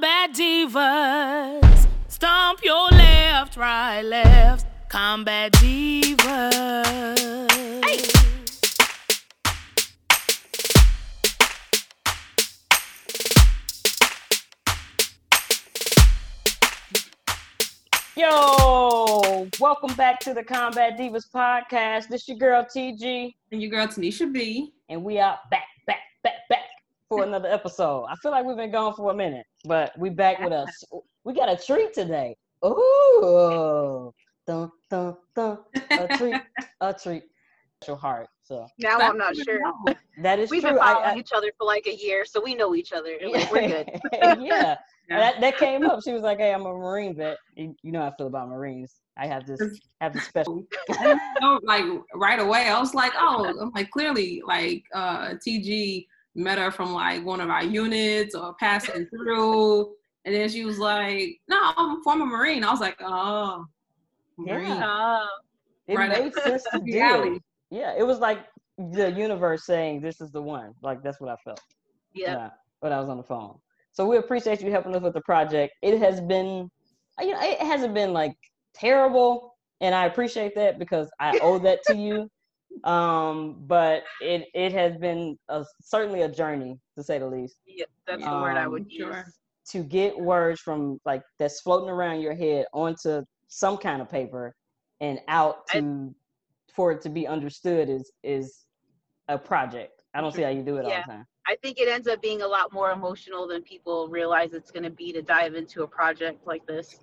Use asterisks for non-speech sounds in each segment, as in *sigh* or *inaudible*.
Combat Divas. Stomp your left, right, left. Combat Divas. Hey. Yo, welcome back to the Combat Divas podcast. This your girl TG, And your girl Tonnisha B. and we are back, back, back, back for another episode. I feel like we've been gone for a minute, but we back with us. We got a treat today. Ooh, dun, dun, dun. a treat, a treat. Your heart. So Now I'm not sure. that is We've true. been following I- each other for like a year, so we know each other. Like, we're good. *laughs* yeah. That, that came up. She was like, "Hey, I'm a Marine vet. You, you know how I feel about Marines. I have this have this special." *laughs* I like right away. I was like, oh, I'm like clearly like uh TG met her from like one of our units or passing through. And then she was like, No, I'm a former Marine. I was like, Oh, Marine. Yeah. It Right made sense to do. alley. Yeah, it was like the universe saying, "This is the one." Like that's what I felt. yeah. Yeah, when I was on the phone. So we appreciate you helping us with the project. It has been, you know, it hasn't been like terrible, and I appreciate that because I owe that to you. Um, but it it has been a, certainly a journey to say the least. Yeah, that's the word I Um, would use. sure. To get words from like that's floating around your head onto some kind of paper and out I- to for it to be understood is is a project. I don't see how you do it all the time. I think it ends up being a lot more emotional than people realize it's going to be to dive into a project like this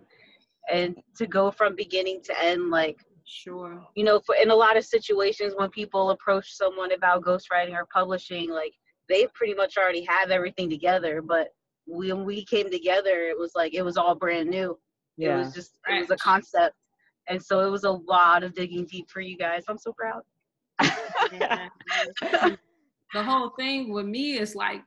and to go from beginning to end like Sure. you know for in a lot of situations when people approach someone about ghostwriting or publishing like they pretty much already have everything together but when we came together it was like it was all brand new Yeah. it was just it was a concept and so it was a lot of digging deep for you guys i'm so proud Yeah. *laughs* the whole thing with me is like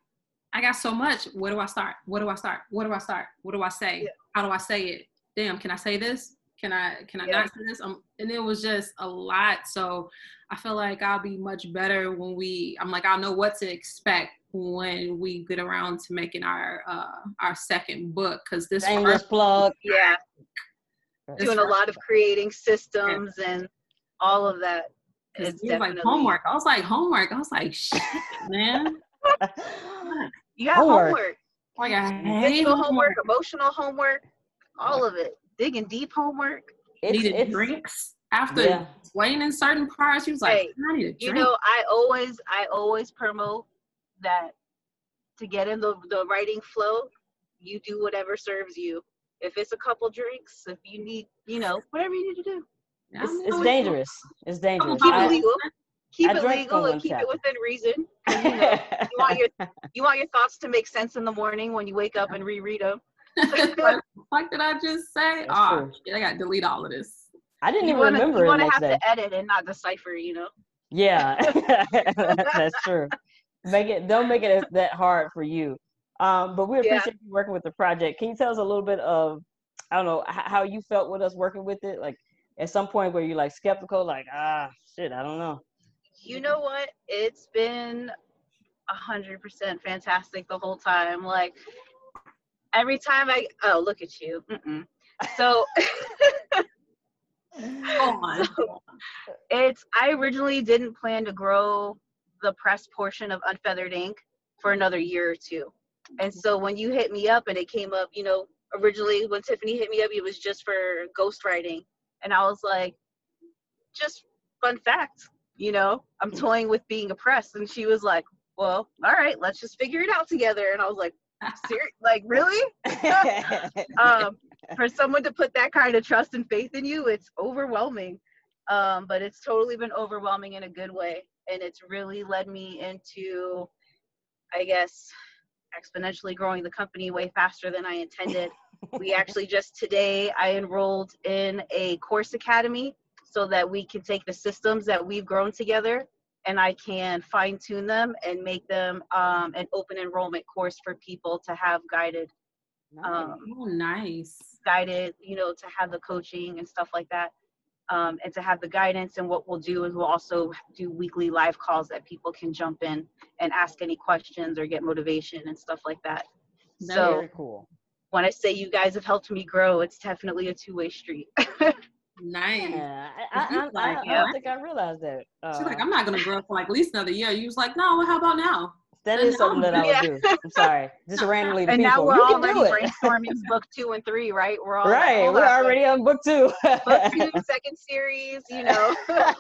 I got so much. Where do I start? What do I start? What do I start? What do I say? Yeah. How do I say it? Damn, can I say this? Can I can I Yeah. not say this? Um, and it was just a lot. So I feel like I'll be much better when we. I'm like I'll know what to expect when we get around to making our uh our second book because this Shameless first plug. yeah this doing a lot of creating systems and all of that it's it was like homework. I was like homework. I was like, shit, man. *laughs* you got Homework. homework, Like I hate homework. homework emotional homework all of it digging deep homework It's, Needed it's, drinks after Yeah. explaining certain parts. She was like, Hey, I need a drink. you know i always i always promote that to get in the, the writing flow you do whatever serves you if it's a couple drinks if you need you know whatever you need to do it's, it's dangerous. It's dangerous. keep I- it legal keep I it legal and keep chapter. it within reason. *laughs* you know you want your you want your thoughts to make sense in the morning when you wake up and reread them *laughs* like, what did I just say? That's Oh, true. shit, I got to delete all of this. I didn't you even want to remember you it want to have day. to edit and not decipher you know Yeah, *laughs* *laughs* that's true. Make it don't make it that hard for you. Um, but we Yeah. appreciate you working with the project. Can you tell us a little bit of I don't know h- how you felt with us working with it? Like at some point where you're like skeptical, like ah shit, I don't know. you know what it's been a hundred percent fantastic the whole time like every time i oh look at you Mm-mm. so Go *laughs* on. it's i originally didn't plan to grow the press portion of unfeathered ink for another year or two and so when you hit me up and it came up you know originally when tiffany hit me up it was just for ghostwriting and i was like just fun fact you know i'm toying with being a press and she was like well all right let's just figure it out together and i was like serious like really *laughs* um, for someone to put that kind of trust and faith in you, it's overwhelming. Um, but it's totally been overwhelming in a good way. And it's really led me into, I guess, exponentially growing the company way faster than I intended. we *laughs* actually just today, I enrolled in a course academy so that we can take the systems that we've grown together and I can fine tune them and make them um, an open enrollment course for people to have guided um, oh, nice. guided, you know, to have the coaching and stuff like that. Um, and to have the guidance. And what we'll do is we'll also do weekly live calls that people can jump in and ask any questions or get motivation and stuff like that. That So cool. when I say you guys have helped me grow, it's definitely a two way street. *laughs* Nice. Yeah, I, I, I, like, I, I yeah. don't think I realized that. Uh, She's like, I'm not gonna grow for like at least another year. You was like, no, well, how about now? that is something that I would Yeah. do. I'm sorry, just randomly to and now we're you can already do brainstorming *laughs* book two and three, right? We're all like, we're up, already on book two. book two, *laughs* second series, you know. *laughs*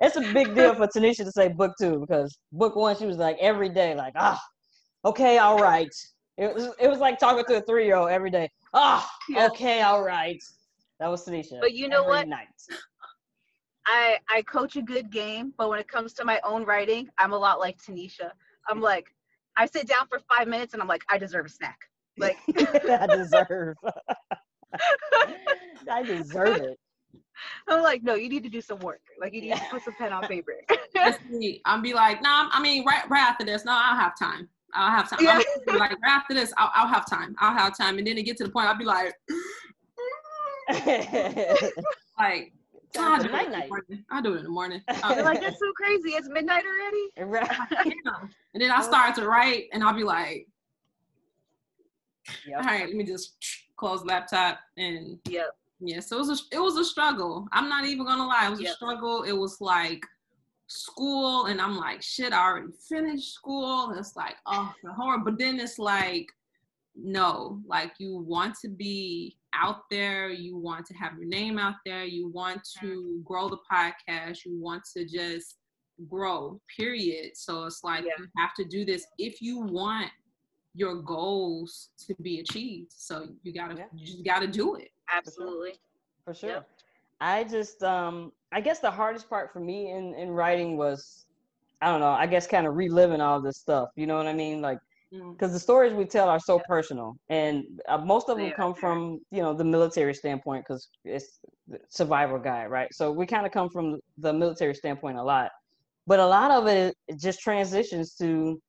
it's a big deal for Tonnisha to say book two because book one she was like every day like ah okay all right it was it was like talking to a three year old every day ah Yeah. okay all right that was Tonnisha But you know every what? night *laughs* I I coach a good game, but when it comes to my own writing, I'm a lot like Tonnisha. I'm like, I sit down for five minutes and I'm like, I deserve a snack. *laughs* Like, I deserve *laughs* I deserve it I'm like, no, you need to do some work. Like, you need to put some pen on paper. I'll be like, nah, I mean, right, right after this, no, I'll have time. I'll have time. Yeah. I'll be like, right after this, I'll, I'll have time. I'll have time. And then it get to the point, I'll be like, *laughs* like, I'll do, it in night the night. morning. I'll do it in the morning. You're *laughs* uh, like, that's so crazy. It's midnight already. *laughs* Right. And then I oh. start to write, and I'll be like, Yep. all right, let me just close laptop and yeah, yeah. So it was a, it was a struggle. I'm not even gonna lie, it was Yep. a struggle. It was like school, and I'm like, shit, I already finished school. It's like, oh, the horror. But then it's like, no, like you want to be out there, you want to have your name out there, you want to grow the podcast, you want to just grow, period. So it's like Yeah. you have to do this if you want your goals to be achieved. So you gotta Yeah. you just gotta do it. Absolutely. for sure. Yep. I just um I guess the hardest part for me in in writing was I don't know, I guess kind of reliving all this stuff. You know what I mean? Like. Because the stories we tell are so personal and uh, most of them are come from you know the military standpoint because it's the survival guide right? So we kind of come from the military standpoint a lot but a lot of it, it just transitions to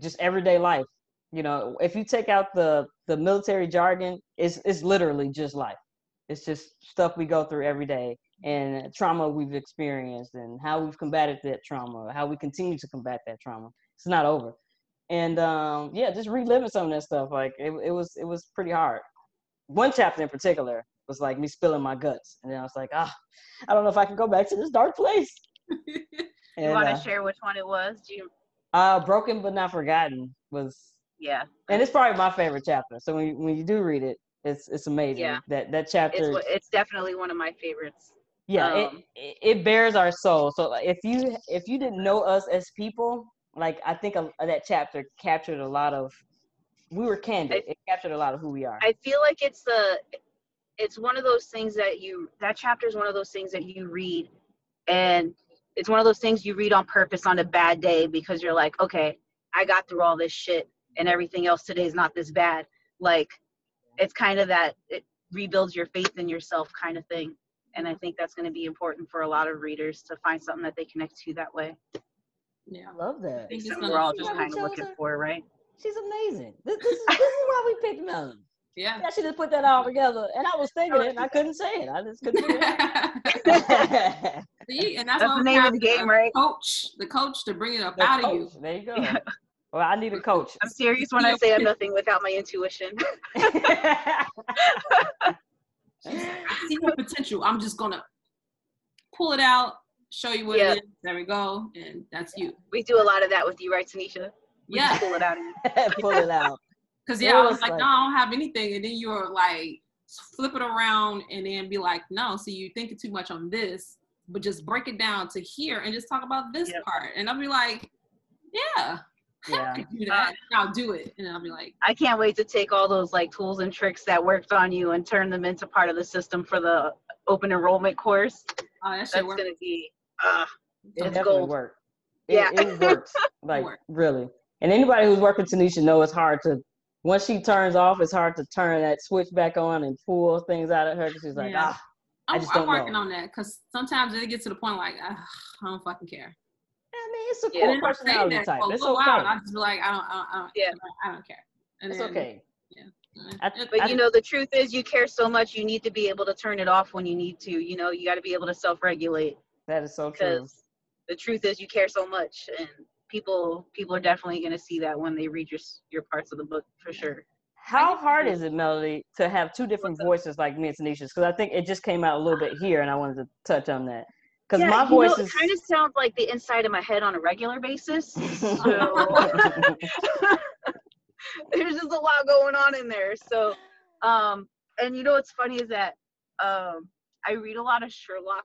just everyday life you know? If you take out the the military jargon it's it's literally just life. It's just stuff we go through every day and trauma we've experienced and how we've combated that trauma how we continue to combat that trauma. It's not over and um yeah just reliving some of that stuff like it, it was it was pretty hard one chapter in particular was like me spilling my guts and then i was like ah i don't know if i can go back to this dark place *laughs* You and want to uh, share which one it was? Do you? uh broken but not forgotten was Yeah. and it's probably my favorite chapter so when you, when you do read it it's it's amazing Yeah. that that chapter wa- it's definitely one of my favorites. yeah um, it, it it bears our soul so if you if you didn't know us as people like i think a, that chapter captured a lot of we were candid it captured a lot of who we are I feel like it's the it's one of those things that you that chapter is one of those things that you read and it's one of those things you read on purpose on a bad day because you're like, okay, I got through all this shit and everything else today is not this bad. Like it's kind of that it rebuilds your faith in yourself kind of thing. And I think that's going to be important for a lot of readers to find something that they connect to that way. Yeah. i love that think it's Something we're all just kind of looking other. for, right? she's amazing this, this, is, this is why we picked melon Yeah. yeah she just put that all together and i was thinking it and i couldn't say it i just couldn't figure it. *laughs* *laughs* See, and that's, That's the name of the game, right? Coach, the coach to bring it up The out of you. there you go well i need a coach I'm serious when I *laughs* say I'm nothing without my intuition. I see your potential. I'm just gonna pull it out, show you what Yeah. it is. There we go, and that's you. we do a lot of that with you, right, Tonnisha? We Yeah, pull it out *laughs* *laughs* pull it out because It yeah, I was was like, like- no, I don't have anything, and then you're like, flip it around, and then be like, no, so you're thinking too much on this, but just break it down to here and just talk about this Yep. part, and I'll be like, yeah, yeah I can do that. I'll do it, and I'll be like, I can't wait to take all those like tools and tricks that worked on you and turn them into part of the system for the open enrollment course. oh, that That's gonna be uh it definitely gold. worked it, Yeah. it works *laughs* like Work. really and anybody who's working Tonnisha know it's hard to once she turns off it's hard to turn that switch back on and pull things out of her because she's like Yeah. ah I I'm, just I'm don't working know. on that because sometimes it gets to the point like "Ugh, I don't fucking care. I mean, it's a cool And then I say personality that type. for a It's little okay. while, I just be like, I don't, I don't, I don't, Yeah. I don't care. And It's then, okay. I- but I- you know the truth is you care so much you need to be able to turn it off when you need to. You know, you gotta be able to self regulate That is so true. the truth is you care so much and people people are definitely gonna see that when they read your your parts of the book for sure. How hard is it, Melody, to have two different voices like me and Tonnisha's? Because I think it just came out a little bit here, and I wanted to touch on that. Because Yeah, my you voice know, is. kind of sounds like the inside of my head on a regular basis. *laughs* So *laughs* there's just a lot going on in there. So, um, and you know what's funny is that um, I read a lot of Sherlock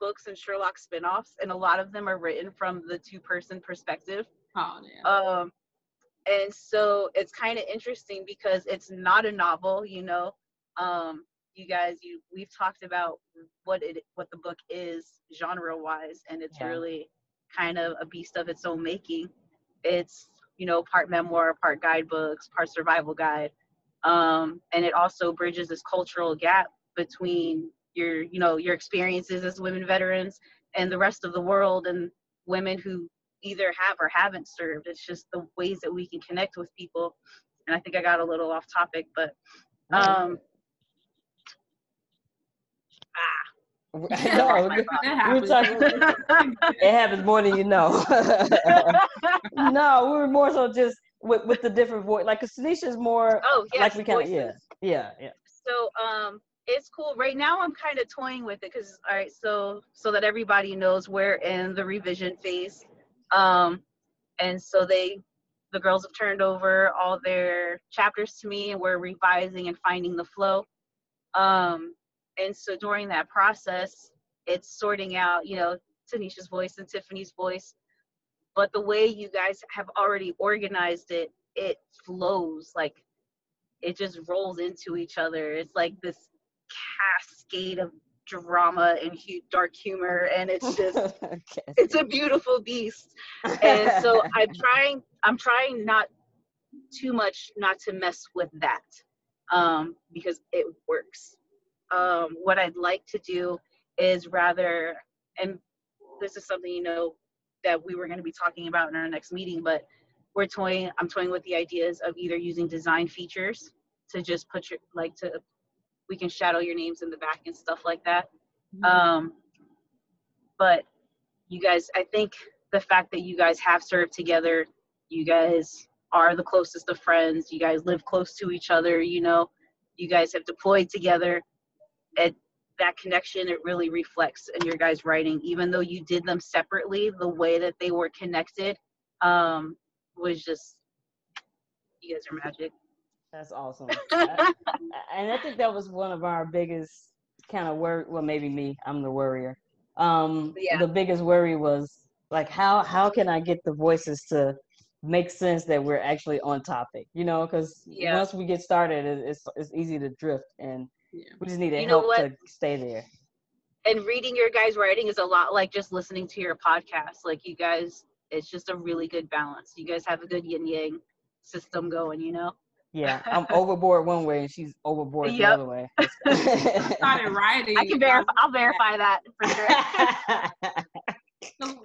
books and Sherlock spin-offs, and a lot of them are written from the two-person perspective. Oh yeah. Um, and so it's kind of interesting because it's not a novel, you know. Um, you guys, you we've talked about what it what the book is genre-wise, and it's Yeah. really kind of a beast of its own making. It's you know part memoir, part guidebooks, part survival guide, um, and it also bridges this cultural gap between your you know your experiences as women veterans and the rest of the world and women who either have or haven't served. It's just the ways that we can connect with people. And I think I got a little off topic, but um *laughs* no, That we were happens. talking, *laughs* it happens more than you know. *laughs* no, we were more so just with, with the different voice. Like, because Tonnisha's more oh yes, like we kind of, voices. yeah, yeah, yeah. So um it's cool. Right now I'm kind of toying with it because all right, so so that everybody knows we're in the revision phase. Um and so they the girls have turned over all their chapters to me and we're revising and finding the flow. Um and so during that process, it's sorting out, you know, Tonnisha's voice and Tiffany's voice. But the way you guys have already organized it, it flows like it just rolls into each other. It's like this cascade of drama and hu- dark humor, and it's *laughs* just Okay. it's a beautiful beast. And so I'm *laughs* trying I'm trying not too much not to mess with that um, because it works. Um, what I'd like to do is rather, and this is something you know that we were going to be talking about in our next meeting, but we're toying. I'm toying with the ideas of either using design features to just put your like to we can shadow your names in the back and stuff like that. Um, but you guys, I think the fact that you guys have served together, you guys are the closest of friends, you guys live close to each other, you know, you guys have deployed together. It, that connection, it really reflects in your guys' writing. Even though you did them separately, the way that they were connected um, was just, you guys are magic. That's awesome. *laughs* I- and I think that was one of our biggest kind of worry. Well, maybe me. I'm the worrier. Um, Yeah. The biggest worry was like how how can I get the voices to make sense that we're actually on topic? You know, because Yeah. once we get started, it, it's it's easy to drift, and Yeah. we just need to You help to stay there. and reading your guys' writing is a lot like just listening to your podcast. Like you guys, it's just a really good balance. You guys have a good yin yang system going, you know? Yeah, I'm *laughs* overboard one way, and she's overboard the other way. *laughs* I started writing. I can verify. I'll verify that for sure. So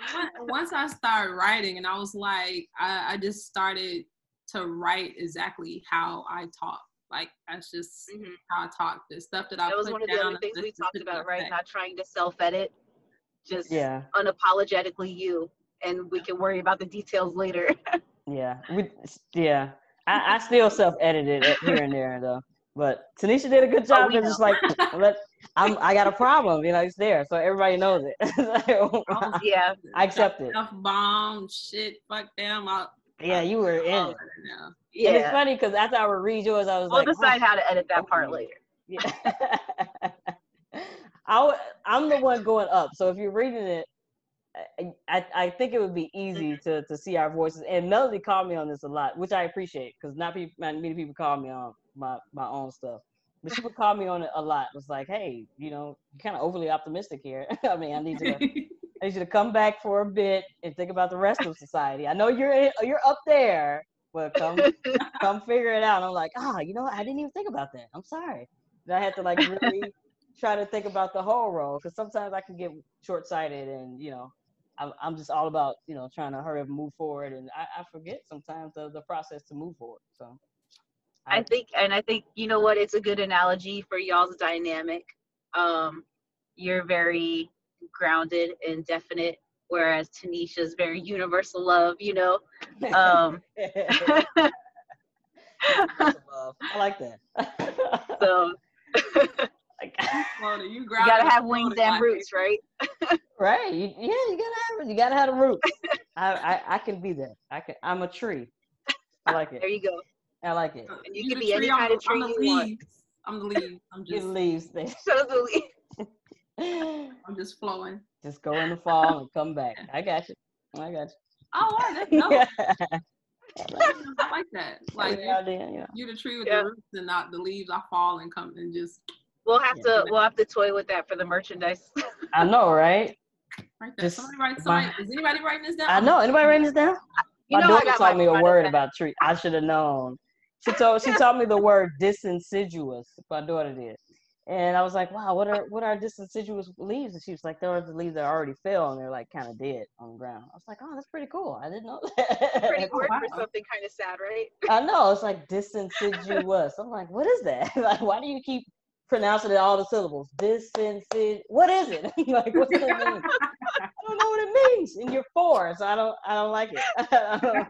once I started writing, and I was like, I, I just started to write exactly how I talk. Like that's just Mhm. how I talk. The stuff that I That was put one of the down other things we talked about, right? Not trying to self-edit, just yeah. unapologetically you, and we can worry about the details later. *laughs* Yeah, we yeah. I, I still self edited it here and there though. But Tonnisha did a good oh, job. we It's just like *laughs* let I'm I got a problem, you know, it's there. So everybody knows it. *laughs* Oh, I yeah, I accept it. Bomb shit. Fuck them. I, Yeah, you were in it. now. And it's funny because after I would read yours, I was like, We'll like, decide oh, how to edit that part later. Yeah. *laughs* I, w- I'm the one going up. So if you're reading it, I, I, I think it would be easy to, to see our voices. And Melody called me on this a lot, which I appreciate because not not many people call me on my, my own stuff. But she would call me on it a lot. It was like, hey, you know, you're kind of overly optimistic here. *laughs* I mean, I need you to *laughs* I need you to come back for a bit and think about the rest of society. I know you're you're up there, but come *laughs* come figure it out. I'm like, ah, you know, what? I didn't even think about that. I'm sorry. And I had to like really try to think about the whole role because sometimes I can get short sighted and you know, I'm I'm just all about you know trying to hurry up and move forward, and I, I forget sometimes the the process to move forward. So I think, and I think you know what? It's a good analogy for y'all's dynamic. Um, you're very grounded and definite, whereas Tonnisha's very universal love. You know, um, *laughs* *laughs* I like that. So *laughs* Like, *laughs* Florida, you, you gotta have wings and roots, right? *laughs* right? You, yeah, you gotta have it. You gotta have the roots. I, I I can be that. I can. I'm a tree. I *laughs* like it. There you go. I like it. And you You can the be any tree, I'm kind of the- I'm tree the you want. I'm the leaves. I'm just, leaves there. So the leaf. I'm just flowing. Just go in the fall and come back. I got you. I got you. Oh, wow, that's you. dope. yeah. I like that. Like you, yeah, yeah. you the tree with Yeah. the roots and not the leaves. I fall and come and just We'll have Yeah. to we'll have to toy with that for the merchandise. *laughs* I know, right? right there. Just Somebody write. my- is anybody writing this down? I know. Anybody writing this down? You my know daughter got taught me a word about tree. I should have known. She told she taught me the word disinsiduous. My daughter did, and I was like, "Wow, what are what are disinsiduous leaves?" And she was like, "There are the leaves that already fell and they're like kind of dead on the ground." I was like, "Oh, that's pretty cool. I didn't know *laughs* that." Pretty word for oh, wow. something kind of sad, right? I know it's like disinsiduous. I'm like, what is that? *laughs* like, why do you keep pronouncing it all the syllables? Disinsid. What is it? *laughs* like, what's it mean? I don't know what it means. And you're four, so I don't. I don't like it. *laughs* I, don't-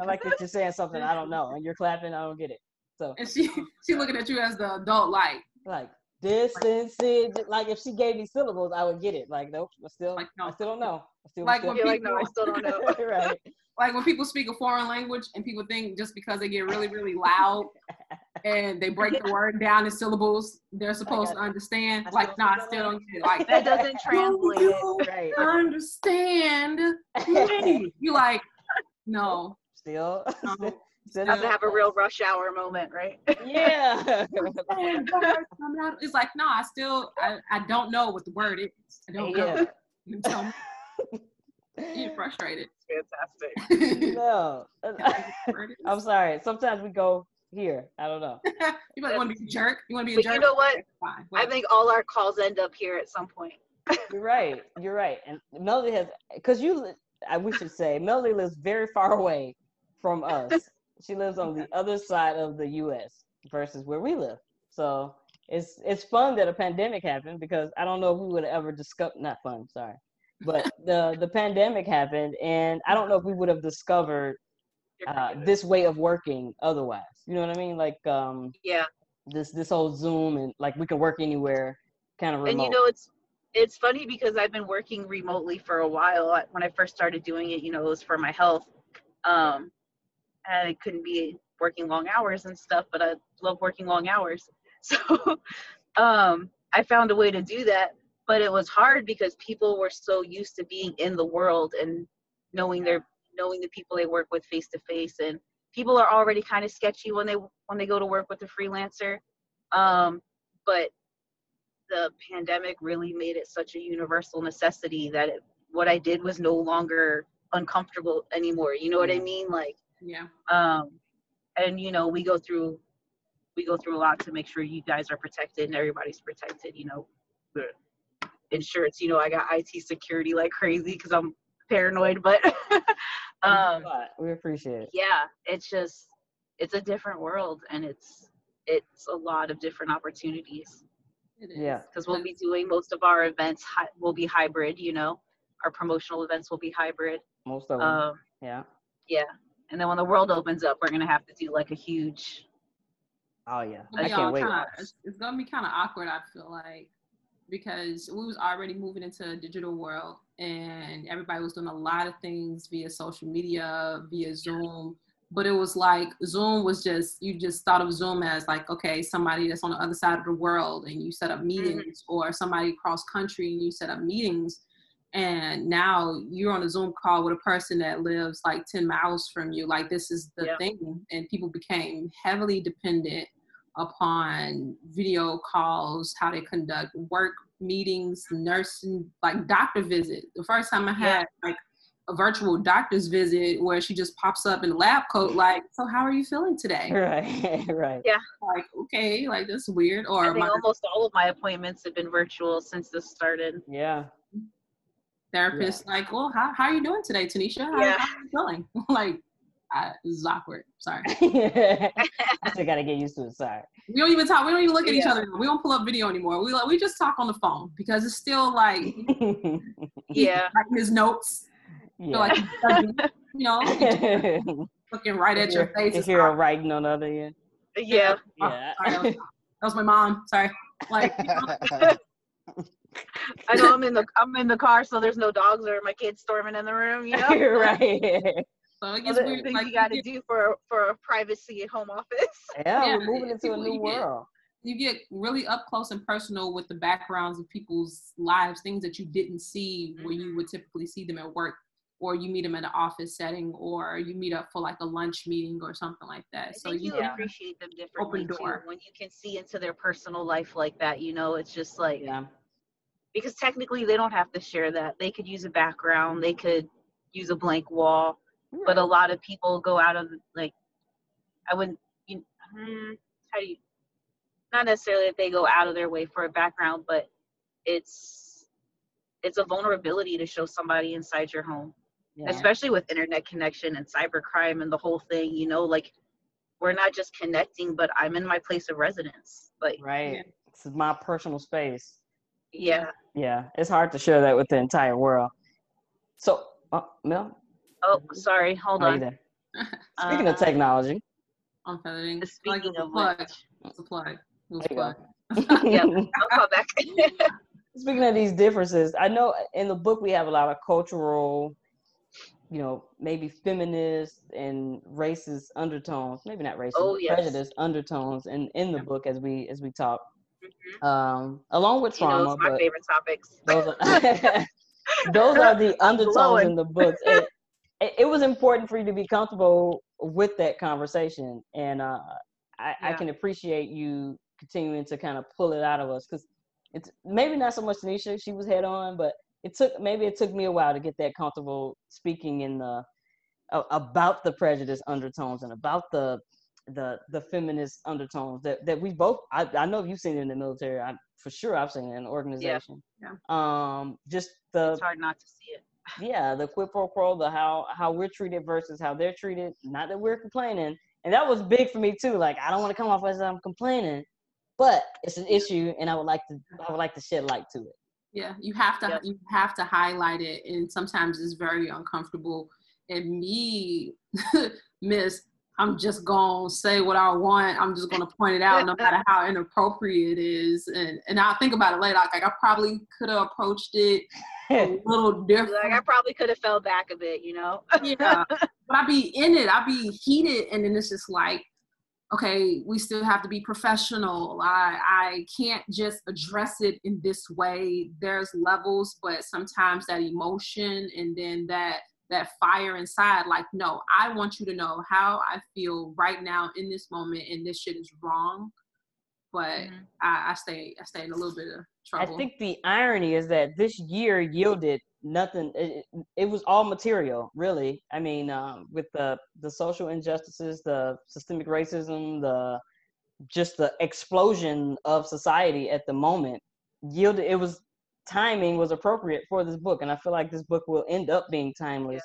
I like that you're saying something I don't know, and you're clapping. I don't get it. So and she she uh, looking at you as the adult, like like disinsid. Like if she gave me syllables, I would get it. Like nope, I still, Like, no. I still don't know. I still, Like still, when You're like, no, I still don't know. *laughs* right. Like when people speak a foreign language and people think just because they get really really loud *laughs* and they break the word down in syllables, they're supposed to understand. I Like, still no, I still don't get it. Like That doesn't *laughs* translate it. Right. understand. me. *laughs* You like no. Still. no. still Have have a real rush hour moment, right? Yeah. It's like, no, I still, I, I don't know what the word is. I don't know. yeah. You tell me. You're frustrated. *laughs* Fantastic. *laughs* No. *laughs* I'm sorry. Sometimes we go here. I don't know. you might want to be a jerk. You want to be a But jerk? you know what? Fine. I think all our calls end up here at some point. You're right. You're right. And Melody has, because you, li- I we should say, Melody lives very far away from us. She lives on the other side of the U.S. versus where we live. So it's it's fun that a pandemic happened because I don't know if we would have ever discovered. Not fun, sorry, but the the pandemic happened, and I don't know if we would have discovered uh, this way of working otherwise. You know what I mean? Like um, Yeah. this this whole Zoom and like we can work anywhere, kind of remote. And you know, it's it's funny because I've been working remotely for a while. When I first started doing it, you know, it was for my health. Um, and I couldn't be working long hours and stuff, but I love working long hours. *laughs* So um, I found a way to do that. But it was hard because people were so used to being in the world and knowing their knowing the people they work with face to face and people are already kind of sketchy when they when they go to work with a freelancer um, but the pandemic really made it such a universal necessity that it, what I did was no longer uncomfortable anymore. You know what I mean? Like, yeah. um, and you know, we go through, we go through a lot to make sure you guys are protected and everybody's protected. You know, the insurance. You know, I got IT security like crazy because I'm paranoid, but *laughs* um, we appreciate it. yeah, it's just, it's a different world and it's, it's a lot of different opportunities It is. Yeah. because we'll be doing most of our events hy- will be hybrid you know our promotional events will be hybrid Most of them. um yeah. yeah and then when the world opens up we're gonna have to do like a huge Oh yeah. I can't wait. kinda- it's, it's gonna be kind of awkward. I feel like because we was already moving into a digital world, and everybody was doing a lot of things via social media, via Zoom. But it was like Zoom was just you just thought of Zoom as like okay somebody that's on the other side of the world and you set up mm-hmm. meetings, or somebody across country and you set up meetings. And now you're on a Zoom call with a person that lives like 10 miles from you. Like this is the Yeah. thing. And people became heavily dependent upon video calls, how they conduct work meetings, nursing, like doctor visit. The first time I Yeah. had like a virtual doctor's visit where she just pops up in a lab coat, like, so how are you feeling today? Right. *laughs* right. Yeah. Like, okay, like that's weird. i Or think my almost all of my appointments have been virtual since this started Yeah. therapist, like, well, how, how are you doing today, Tonnisha? How, Yeah. how are you feeling? *laughs* like, I, this is awkward. Sorry. *laughs* I still gotta get used to it. Sorry. We don't even talk. We don't even look at each Yeah. other. We don't pull up video anymore. We like we just talk on the phone because it's still like *laughs* yeah writing his notes. So yeah. like, you know, *laughs* looking right at your face. If you're like, writing on the other end. Yeah. oh, Yeah. sorry, that, was, that was my mom. Sorry. Like, you know, I know I'm in the I'm in the car, so there's no dogs or my kids storming in the room. You know, You're right. So it Well, gets the weird. Like, you got to do for for a privacy at home office. Yeah, *laughs* Yeah, we're moving into a new you get- world. you get really up close and personal with the backgrounds of people's lives, things that you didn't see where you would typically see them at work, or you meet them in an office setting, or you meet up for like a lunch meeting or something like that. I so think you you appreciate them differently Open too door. when you can see into their personal life like that. You know, it's just like Yeah. because technically they don't have to share that. They could use a background. They could use a blank wall. But a lot of people go out of like I wouldn't. You, hmm, how do you? Not necessarily that they go out of their way for a background, but it's it's a vulnerability to show somebody inside your home Yeah. especially with internet connection and cybercrime and the whole thing you know like we're not just connecting but i'm in my place of residence like Right. Yeah. This is my personal space. yeah Yeah. It's hard to share that with the entire world. So, uh, Mel, oh sorry hold are you on there? *laughs* Speaking of Uh, technology. on feathering. Speaking it's a of plug. which It's a plug. It was There you go. plug. *laughs* yep i'll *laughs* call back Speaking of these differences, I know in the book we have a lot of cultural, you know, maybe feminist and racist undertones. Maybe not racist, Oh, but yes. prejudice undertones in in the Yeah. book as we as we talk. Mhm. Um, along with you know trauma, my but favorite topics those are those are the undertones glowing. in the book. It, it, it was important for you to be comfortable with that conversation, and uh, I, I can appreciate you continuing to kind of pull it out of us because it's maybe not so much Tonnisha, she was head on, but it took maybe it took me a while to get that comfortable speaking in the about the prejudice undertones and about the the the feminist undertones that that we both I, I know you've seen it in the military. I for sure I've seen it in organization. Yeah. um just the it's hard not to see it yeah the quid pro quo the how how we're treated versus how they're treated not that we're complaining and that was big for me too like i don't want to come off as i'm complaining but it's an issue and i would like to i would like to shed light to it Yeah, you have to Yep. you have to highlight it, and sometimes it's very uncomfortable. And me, *laughs* Miss, I'm just gonna say what I want. I'm just gonna point it out, no *laughs* matter how inappropriate it is. And and I'll think about it later. Like I probably could have approached it *laughs* a little different. like i probably could have fell back a bit you know yeah, but I'd be in it. I'd be heated, and then it's just like, okay, we still have to be professional. I I can't just address it in this way. There's levels, but sometimes that emotion and then that that fire inside, like, no, I want you to know how I feel right now in this moment, and this shit is wrong. But Mhm. I, I stay I stay in a little bit of trouble I think the irony is that this year yielded nothing. It, it- it was all material, really. I mean, um, with the the social injustices, the systemic racism, the just the explosion of society at the moment yielded. It was timing was appropriate for this book, and I feel like this book will end up being timeless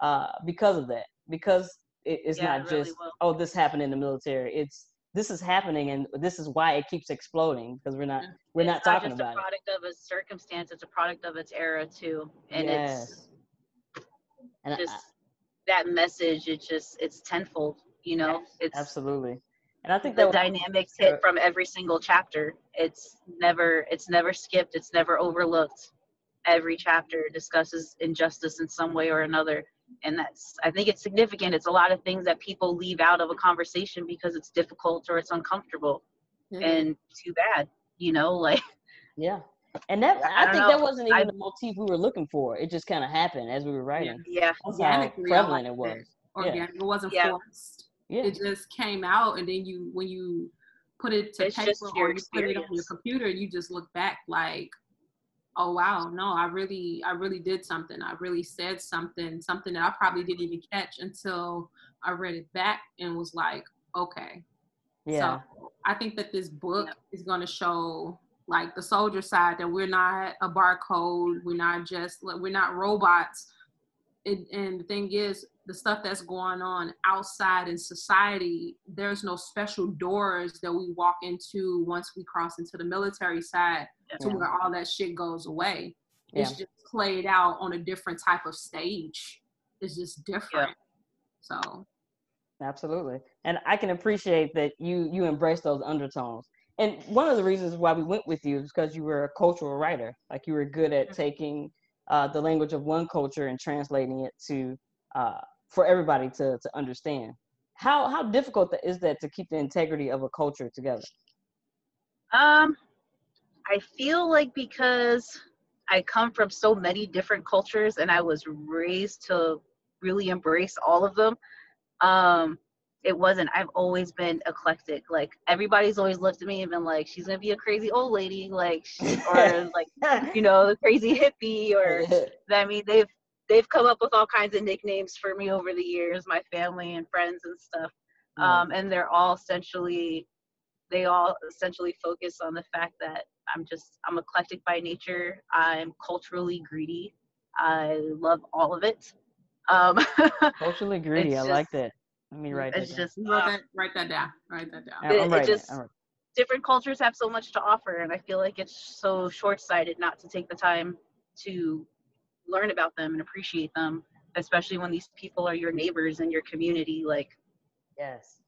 uh, because of that. Because it, it's Yeah, not it really just will. oh, this happened in the military. It's this is happening, and this is why it keeps exploding because we're not we're not it's not talking just about a product of a circumstance it's a product of its era too and yes. it's and I- just that message it's just it's tenfold you know it's absolutely, and I think the that dynamics hit from every single chapter it's never it's never skipped it's never overlooked every chapter discusses injustice in some way or another and that's i think it's significant it's a lot of things that people leave out of a conversation because it's difficult or it's uncomfortable Yeah. and too bad you know *laughs* like yeah. And that I I, think know. that wasn't even I- the motif we were looking for. It just kind of happened as we were writing. yeah yeah. Organically, prevalent it was. Organic. It wasn't Yeah. forced. Yeah. it just came out and then you when you put it to It's paper or you put it on your experience. computer you just look back like oh wow no i really i really did something i really said something something that i probably didn't even catch until i read it back and was like okay Yeah. so i think that this book Yep. is going to show like the soldier side that we're not a barcode we're not just we're not robots it, and the thing is the stuff that's going on outside in society there's no special doors that we walk into once we cross into the military side to where all that shit goes away Yeah. it's just played out on a different type of stage it's just different so Absolutely. And I can appreciate that you you embrace those undertones. And one of the reasons why we went with you is because you were a cultural writer. Like you were good at Mhm. taking uh, the language of one culture and translating it to uh, for everybody to to understand. How how difficult is that to keep the integrity of a culture together? Um, I feel like because I come from so many different cultures and I was raised to really embrace all of them. Um, it wasn't. I've always been eclectic. Like everybody's always looked at me and been like, "She's gonna be a crazy old lady," like, or *laughs* like, you know, the crazy hippie, or *laughs* I mean, they've they've come up with all kinds of nicknames for me over the years, my family and friends and stuff. Um, and they're all essentially, they all essentially focus on the fact that I'm just I'm eclectic by nature. I'm culturally greedy. I love all of it. Um, *laughs* Culturally greedy. it's I like just- that. Let me write that. it's down. just Write uh, that, write that down. Write that down. I'm it- it just- I'm writing. different cultures have so much to offer, and I feel like it's so short-sighted not to take the time to learn about them and appreciate them, especially when these people are your neighbors and your community. Like, Yes.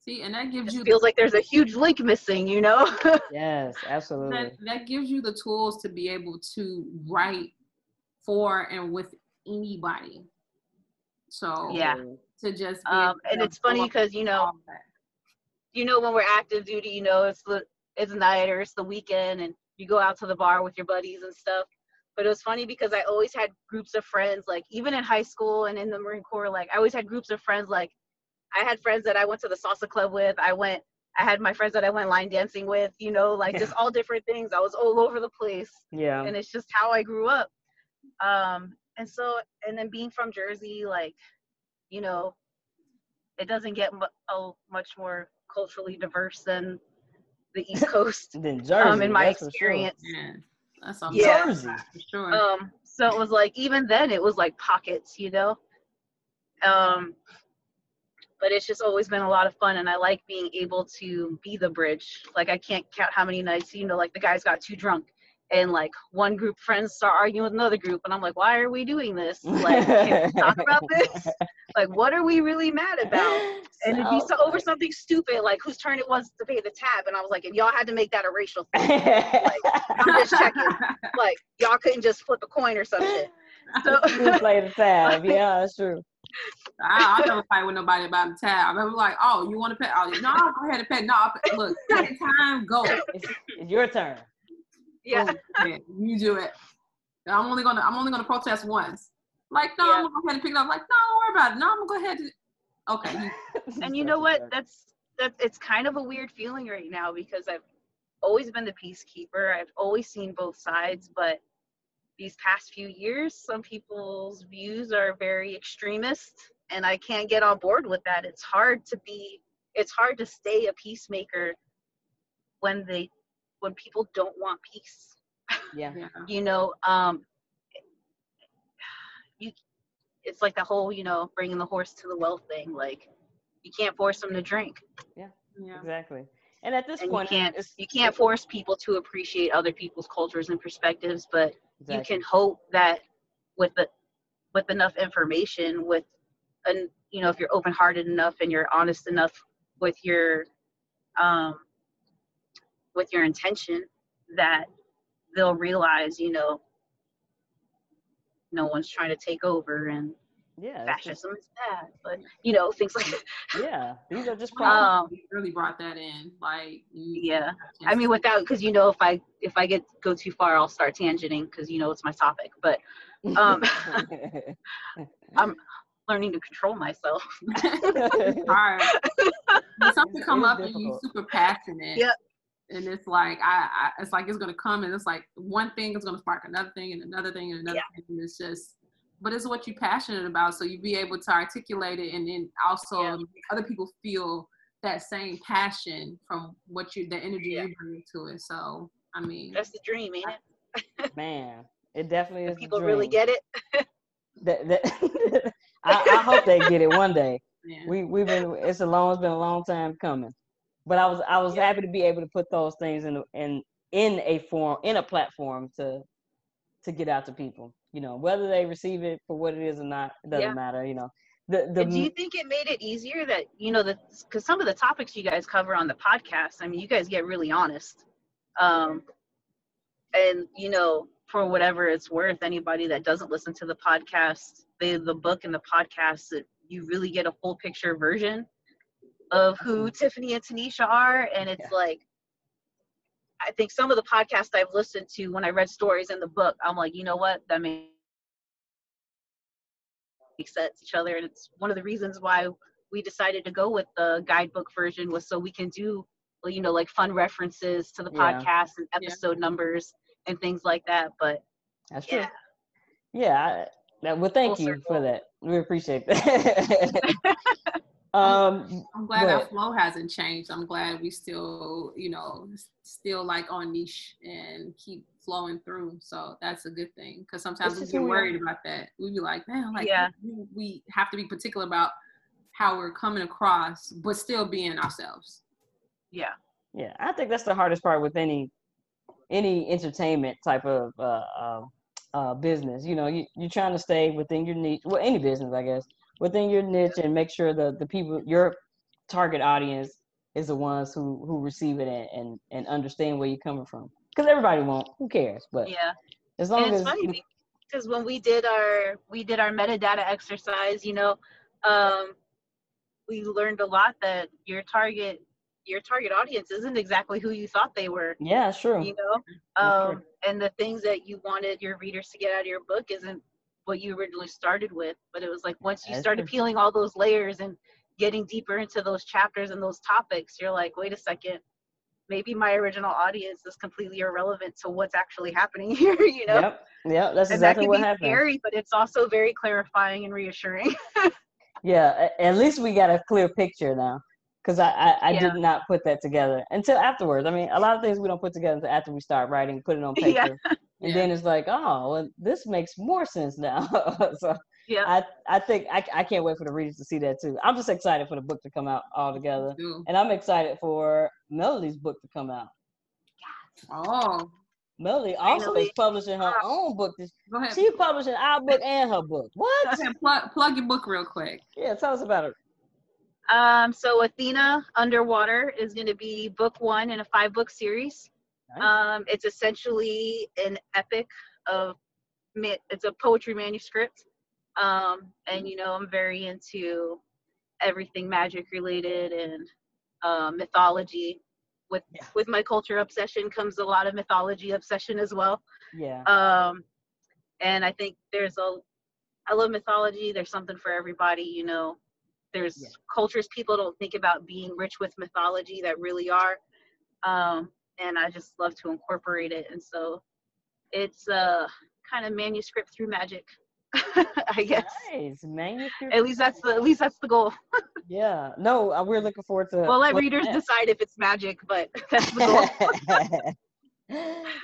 See, and that gives it you feels like there's a huge link missing, you know? *laughs* Yes, absolutely. that, that gives you the tools to be able to write for and with anybody. So Yeah. to just be um, and it's funny because you know, you know when we're active duty, you know it's the it's night or it's the weekend, and you go out to the bar with your buddies and stuff. But it was funny because I always had groups of friends, like even in high school and in the Marine Corps, like I always had groups of friends. Like I had friends that I went to the salsa club with. I went, I had my friends that I went line dancing with. You know, like just all different things. I was all over the place. yeah. and it's just how I grew up. Um, and so, and then being from Jersey, like, you know, it doesn't get mu- oh, much more culturally diverse than the East *laughs* Coast. Then Jersey. um, in my that's for sure. experience. Yeah, that's all. Yeah. Jersey. for sure. Um, so it was like even then it was like pockets, you know. Um, but it's just always been a lot of fun, and I like being able to be the bridge. Like I can't count how many nights, you know, like the guys got too drunk, and like one group of friends start arguing with another group, and I'm like, why are we doing this? *laughs* Like, can we talk about this? Like, what are we really mad about? And it'd be so over something stupid, like whose turn it was to pay the tab, and I was like, and y'all had to make that a racial thing. like I'm just checking. *laughs* Like y'all couldn't just flip a coin or something. *laughs* So You play the tab. Yeah, that's true. I, I never fight with nobody about the tab. I'm like, oh, you want to pay? Oh, no, go ahead and pay. No, I'll pay. look, take time, go. It's, it's your turn. Yeah, oh, Yeah, you do it. I'm only gonna, I'm only gonna protest once. Like, no, Yeah. I'm gonna go ahead and pick it up. Like, no, don't worry about it. No, I'm gonna go ahead. And, okay, *laughs* and you know what? That's that. It's kind of a weird feeling right now because I've always been the peacekeeper. I've always seen both sides, but these past few years, some people's views are very extremist, and I can't get on board with that. It's hard to be. It's hard to stay a peacemaker when they when people don't want peace. Yeah. yeah. you know um you it's like the whole you know bringing the horse to the well thing like you can't force them to drink yeah. Exactly. And at this and you point, can't you can't force people to appreciate other people's cultures and perspectives but you can hope that with the with enough information with and you know if you're open-hearted enough and you're honest enough with your um with your intention that they'll realize you know no one's trying to take over and yeah, it's just- fascism is bad but you know things like that yeah. These are just Well, *laughs* problems. um you really brought that in. Like, yeah i mean without because you know if i if i get go too far i'll start tangenting because you know it's my topic but um *laughs* I'm learning to control myself *laughs* hard. When something come It is up and you difficult. super passionate. Yep. And it's like I, I, it's like it's gonna come and it's like one thing is gonna spark another thing and another thing and another Yeah. thing. And it's just, but it's what you're passionate about, so you be able to articulate it and then also Yeah. other people feel that same passion from what you, the energy Yeah. you bring to it. So I mean, that's the dream ain't it *laughs* Man, it definitely is. If the people really get it *laughs* That, that, *laughs* I, I hope they get it one day. yeah. We we've been it's a long it's been a long time coming, but I was I was Yeah. happy to be able to put those things in in in a form in a platform to to get out to people. You know whether they receive it for what it is or not, it doesn't Yeah. matter. You know the the do you think it made it easier that you know the because some of the topics you guys cover on the podcast i mean you guys get really honest um and you know for whatever it's worth anybody that doesn't listen to the podcast the the book and the podcast that you really get a full picture version of who tiffany and Tonnisha are and it's Yeah. like i think some of the podcasts i've listened to when i read stories in the book i'm like you know what that makes sense each other and it's one of the reasons why we decided to go with the guidebook version was so we can do well, you know like fun references to the Yeah. podcast and Yeah. episode numbers and things like that but That's true. yeah Yeah. Well, thank Full you circle. for that. We appreciate that. *laughs* um, I'm glad Go that flow hasn't changed. I'm glad we still, you know, still like on niche and keep flowing through. So that's a good thing because sometimes we just get who we are. worried about that. We be like, man, like Yeah. we, we have to be particular about how we're coming across, but still being ourselves. yeah yeah, I think that's the hardest part with any any entertainment type of uh, uh, uh, business. You know, you, you're trying to stay within your niche. Well, any business, I guess, within your niche, and make sure that the people, your target audience, is the ones who who receive it and and, and understand where you're coming from. Because everybody won't. Who cares? But yeah as long and it's as funny because when we did our we did our metadata exercise you know um we learned a lot that your target your target audience isn't exactly who you thought they were yeah, sure. you know um and the things that you wanted your readers to get out of your book isn't what you originally started with but it was like once you started peeling all those layers and getting deeper into those chapters and those topics you're like wait a second maybe my original audience is completely irrelevant to what's actually happening *laughs* here you know Yep. Yep. That's and exactly that what happened. scary but it's also very clarifying and reassuring *laughs* Yeah, at least we got a clear picture now. Because I, I, I Yeah. did not put that together until afterwards. I mean, a lot of things we don't put together until after we start writing, put it on *laughs* Yeah. paper. And then it's like, oh, well, this makes more sense now. *laughs* so yeah I, I think I, I can't wait for the readers to see that too. I'm just excited for the book to come out all together. And I'm excited for Melody's book to come out. Oh, Melody also is publishing her oh. own book. Go. She's publishing our book and her book. Go What? ahead. Plug, plug your book real quick. Yeah, tell us about it. Um so athena underwater is going to be book one in a five book series Nice. Um, it's essentially an epic of it's a poetry manuscript. Um, and you know, I'm very into everything magic related and uh, mythology. With Yeah. with my culture obsession comes a lot of mythology obsession as well. yeah. Um, and I think there's a I love mythology. There's something for everybody, you know. There's Yeah. cultures people don't think about being rich with mythology that really are. Um, and I just love to incorporate it. And so it's a kind of manuscript through magic, *laughs* I guess. Nice manuscript. At least that's the at least that's the goal. *laughs* Yeah. No, uh, we're looking forward to. We'll let readers that- decide if it's magic, but *laughs* that's the goal.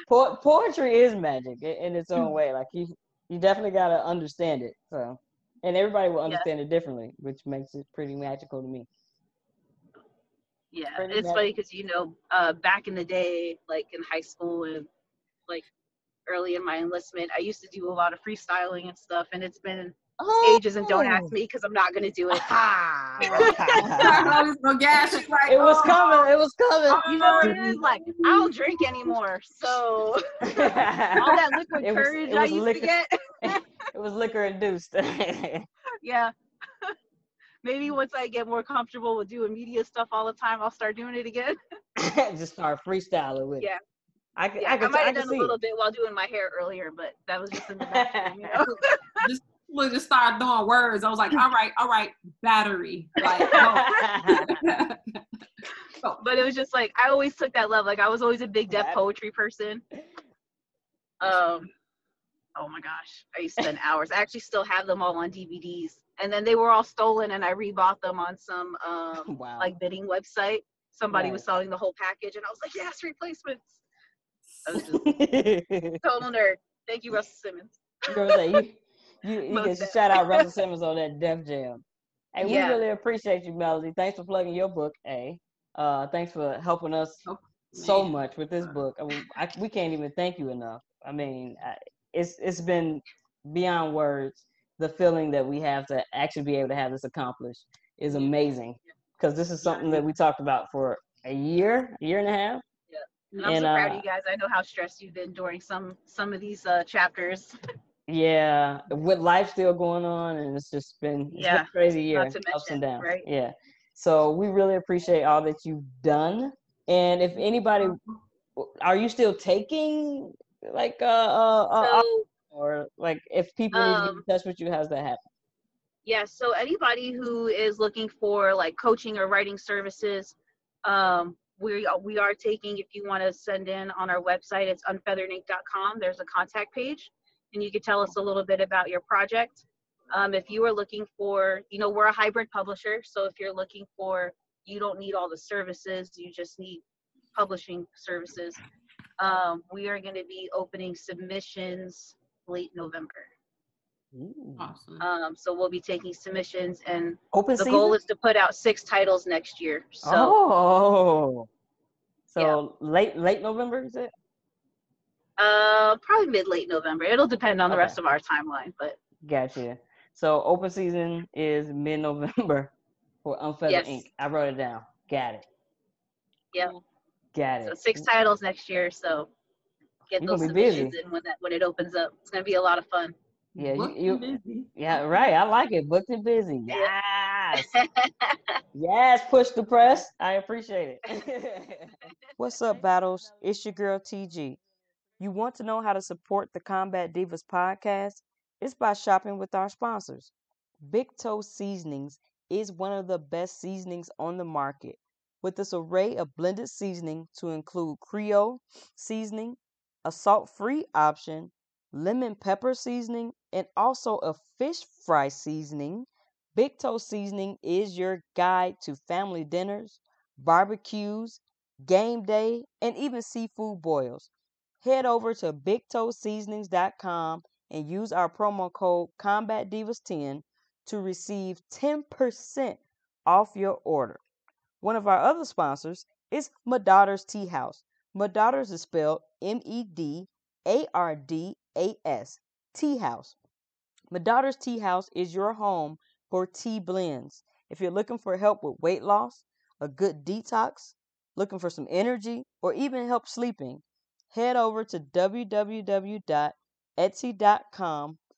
Po- poetry is magic in its own way. Like you, you definitely got to understand it. So, and everybody will understand it differently, which makes it pretty magical to me. Yeah, Pretty it's much. funny because you know, uh, back in the day, like in high school and like early in my enlistment, I used to do a lot of freestyling and stuff, and it's been ages. And don't Oh. ask me because I'm not gonna do it. *laughs* *laughs* I gas like, it was oh, coming. It was coming. You know what it is? Like I don't drink anymore, so *laughs* all that liquid It was- courage it I was used liquor. to get, it was liquor induced. yeah. Maybe once I get more comfortable with doing media stuff all the time, I'll start doing it again. Just start freestyling with it. Yeah. I, can- Yeah, I, I, might have can done a little it. bit while doing my hair earlier, but that was just in the bathroom, you know. We'll just start doing words. I was like, all right, all right, battery. Like, *laughs* no. *laughs* but it was just like I always took that love. Like I was always a big Def poetry person. Um, oh my gosh, I used to spend *laughs* hours. I actually still have them all on DVDs, and then they were all stolen, and I rebought them on some um wow. like bidding website. Somebody was selling the whole package, and I was like, yes, replacements. I was just total nerd. Thank you, Russell Simmons. You know what I'm saying? You, you, can shout out Russell *laughs* Simmons on that Def Jam. Hey, Yeah. we really appreciate you, Melody. Thanks for plugging your book, A. Uh, thanks for helping us Oh, so much with this book. I mean, I, we can't even thank you enough. I mean, I, it's it's been beyond words. the feeling that we have to actually be able to have this accomplished is amazing because this is something that we talked about for a year, a year and a half. And I'm And, so proud uh, of you guys. I know how stressed you've been during some some of these uh, chapters. *laughs* Yeah, with life still going on, and it's just been, it's been Yeah, a crazy year, to ups and downs. right? Yeah. So we really appreciate all that you've done. And if anybody, are you still taking like uh, uh, uh So or like if people need to get Um, in touch with you, how's that happen? yeah, so anybody who is looking for like coaching or writing services, um, we we are taking. If you want to send in on our website, it's unfeatheredink.com. There's a contact page, and you could tell us a little bit about your project. Um, if you are looking for, you know, we're a hybrid publisher, so if you're looking for, you don't need all the services, you just need publishing services. Um, we are going to be opening submissions late November. Ooh. Awesome. Um, so we'll be taking submissions, and Open the season? goal is to put out six titles next year. So oh, so late late November is it? Uh, probably mid late November. It'll depend on the Okay. rest of our timeline, but Gotcha. So open season is mid November *laughs* for Unfeathered Yes. Ink. I wrote it down. Got it. Yep. Got it. so six titles next year. So get You're those gonna be busy. submissions in when that when it opens up. It's gonna be a lot of fun. Yeah, you- Booked you- and busy. Yeah, right. I like it. Booked and busy. *laughs* Yes. *laughs* yes, push the press. I appreciate it. What's up, Battles? It's your girl TG. You want to know how to support the Combat Divas podcast? It's by shopping with our sponsors. Big Toe Seasonings is one of the best seasonings on the market. With this array of blended seasoning to include Creole seasoning, a salt free option, lemon pepper seasoning, and also a fish fry seasoning. Big Toe Seasoning is your guide to family dinners, barbecues, game day, and even seafood boils. Head over to bigtoeseasonings.com and use our promo code CombatDivas10 to receive 10% off your order. One of our other sponsors is Medardas Tea House. Medardas is spelled M E D A R D A S. Tea House. Medardas Tea House is your home for tea blends. If you're looking for help with weight loss, a good detox, looking for some energy, or even help sleeping, head over to www.etsy.com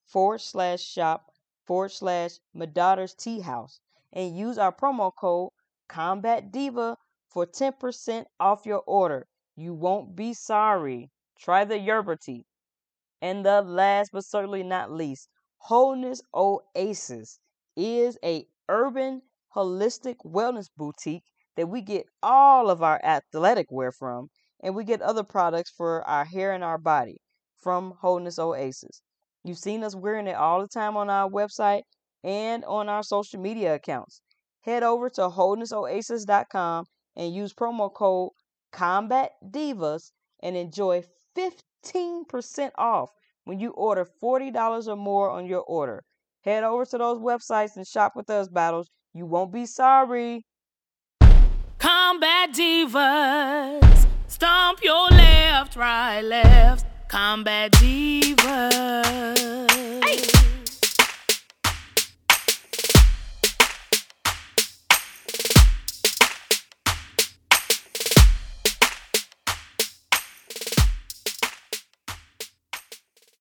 forward slash shop forward slash Medardas Tea House and use our promo code Combat Diva for 10% off your order. You won't be sorry. Try the yerba tea. And the last but certainly not least, Wholeness Oasis is a urban holistic wellness boutique that we get all of our athletic wear from and we get other products for our hair and our body from Wholeness Oasis. You've seen us wearing it all the time on our website and on our social media accounts. Head over to wholenessoasis.com and use promo code Combat Divas and enjoy 15% off when you order $40 or more on your order. Head over to those websites and shop with us, Battles. You won't be sorry. Combat divas, stomp your left, right, left. Combat divas.